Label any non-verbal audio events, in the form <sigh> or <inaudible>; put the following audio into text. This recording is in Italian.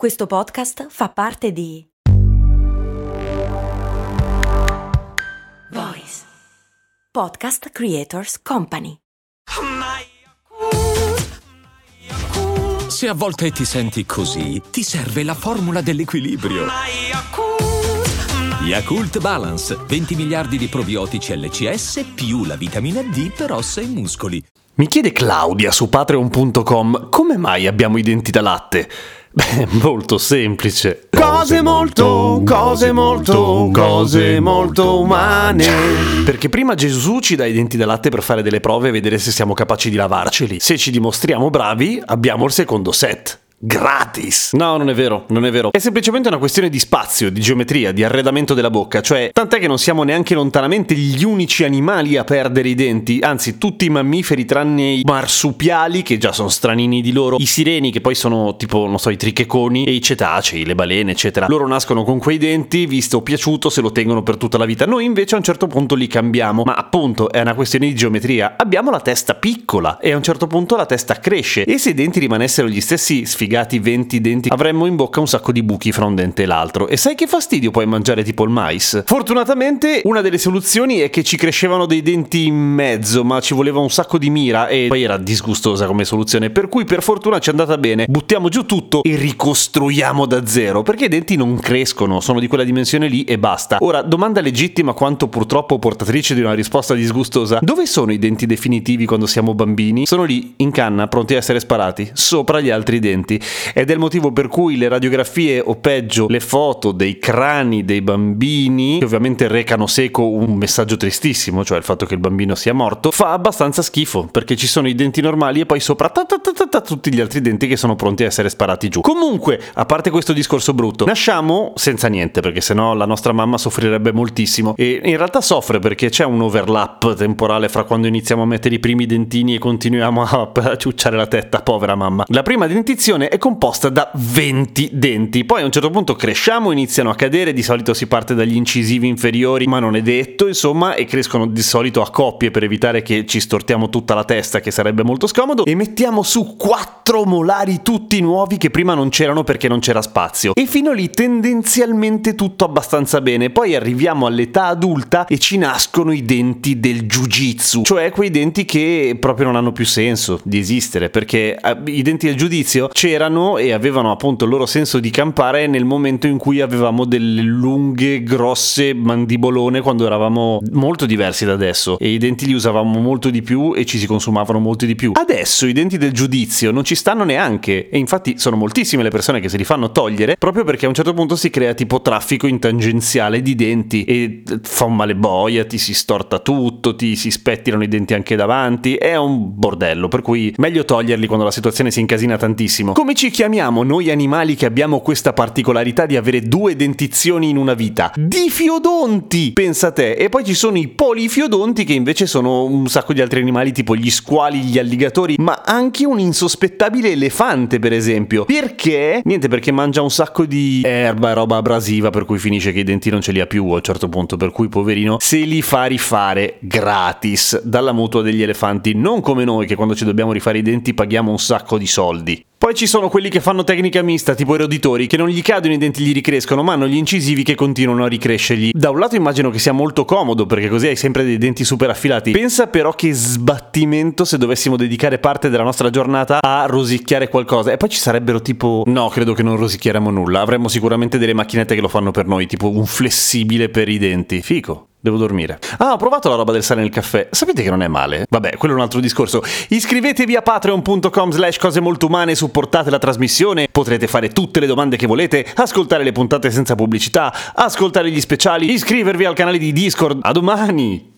Questo podcast fa parte di Voice Podcast Creators Company. Se a volte ti senti così, ti serve la formula dell'equilibrio. Yakult Balance, 20 miliardi di probiotici LCS più la vitamina D per ossa e muscoli. Mi chiede Claudia su patreon.com come mai abbiamo i denti da latte. Beh, <laughs> molto semplice. Cose molto, cose molto, cose molto umane. Perché prima Gesù ci dà i denti da latte per fare delle prove e vedere se siamo capaci di lavarceli. Se ci dimostriamo bravi, abbiamo il secondo set gratis. No, non è vero, non è vero. È semplicemente una questione di spazio, di geometria, di arredamento della bocca, cioè tant'è che non siamo neanche lontanamente gli unici animali a perdere i denti, anzi tutti i mammiferi tranne i marsupiali che già sono stranini di loro, i sireni che poi sono tipo, non so, i tricheconi e i cetacei, le balene, eccetera. Loro nascono con quei denti, visto o piaciuto, se lo tengono per tutta la vita. Noi invece a un certo punto li cambiamo, ma appunto è una questione di geometria. Abbiamo la testa piccola e a un certo punto la testa cresce e se i denti rimanessero gli stessi sfigati sfigati 20 denti, avremmo in bocca un sacco di buchi fra un dente e l'altro. E sai che fastidio puoi mangiare tipo il mais? Fortunatamente una delle soluzioni è che ci crescevano dei denti in mezzo, ma ci voleva un sacco di mira e poi era disgustosa come soluzione. Per cui per fortuna ci è andata bene. Buttiamo giù tutto e ricostruiamo da zero, perché i denti non crescono, sono di quella dimensione lì e basta. Ora, domanda legittima quanto purtroppo portatrice di una risposta disgustosa. Dove sono i denti definitivi quando siamo bambini? Sono lì, in canna, pronti a essere sparati, sopra gli altri denti ed è il motivo per cui le radiografie o peggio le foto dei crani dei bambini, che ovviamente recano seco un messaggio tristissimo, cioè il fatto che il bambino sia morto, fa abbastanza schifo perché ci sono i denti normali e poi sopra tutti gli altri denti che sono pronti a essere sparati giù. Comunque, a parte questo discorso brutto, nasciamo senza niente perché sennò la nostra mamma soffrirebbe moltissimo e in realtà soffre perché c'è un overlap temporale fra quando iniziamo a mettere i primi dentini e continuiamo a <laughs> ciucciare la testa, povera mamma. La prima dentizione è composta da 20 denti. Poi a un certo punto cresciamo, iniziano a cadere, di solito si parte dagli incisivi inferiori, ma non è detto, insomma, e crescono di solito a coppie per evitare che ci stortiamo tutta la testa, che sarebbe molto scomodo, e mettiamo su 4 molari tutti nuovi che prima non c'erano perché non c'era spazio. E fino lì tendenzialmente tutto abbastanza bene. Poi arriviamo all'età adulta e ci nascono i denti del jiu-jitsu, cioè quei denti che proprio non hanno più senso di esistere, perché eh, i denti del giudizio c'erano erano e avevano appunto il loro senso di campare nel momento in cui avevamo delle lunghe, grosse mandibolone quando eravamo molto diversi da adesso e i denti li usavamo molto di più e ci si consumavano molto di più. Adesso i denti del giudizio non ci stanno neanche e infatti sono moltissime le persone che se li fanno togliere proprio perché a un certo punto si crea tipo traffico in tangenziale di denti e fa un male boia, ti si storta tutto, ti si spettinano i denti anche davanti, è un bordello, per cui meglio toglierli quando la situazione si incasina tantissimo. Come ci chiamiamo noi animali che abbiamo questa particolarità di avere due dentizioni in una vita? Difiodonti! Pensa te. E poi ci sono i polifiodonti che invece sono un sacco di altri animali tipo gli squali, gli alligatori, ma anche un insospettabile elefante per esempio. Perché? Niente perché mangia un sacco di erba e roba abrasiva per cui finisce che i denti non ce li ha più a un certo punto, per cui poverino se li fa rifare gratis dalla mutua degli elefanti, non come noi che quando ci dobbiamo rifare i denti paghiamo un sacco di soldi. Poi ci sono quelli che fanno tecnica mista, tipo i roditori, che non gli cadono i denti gli ricrescono, ma hanno gli incisivi che continuano a ricrescergli. Da un lato immagino che sia molto comodo, perché così hai sempre dei denti super affilati. Pensa però che sbattimento se dovessimo dedicare parte della nostra giornata a rosicchiare qualcosa. E poi ci sarebbero tipo... No, credo che non rosicchieremo nulla. Avremmo sicuramente delle macchinette che lo fanno per noi, tipo un flessibile per i denti. Fico. Devo dormire. Ah, ho provato la roba del sale nel caffè. Sapete che non è male? Vabbè, quello è un altro discorso. Iscrivetevi a patreon.com slash cose molto umane, supportate la trasmissione, potrete fare tutte le domande che volete, ascoltare le puntate senza pubblicità, ascoltare gli speciali, iscrivervi al canale di Discord. A domani!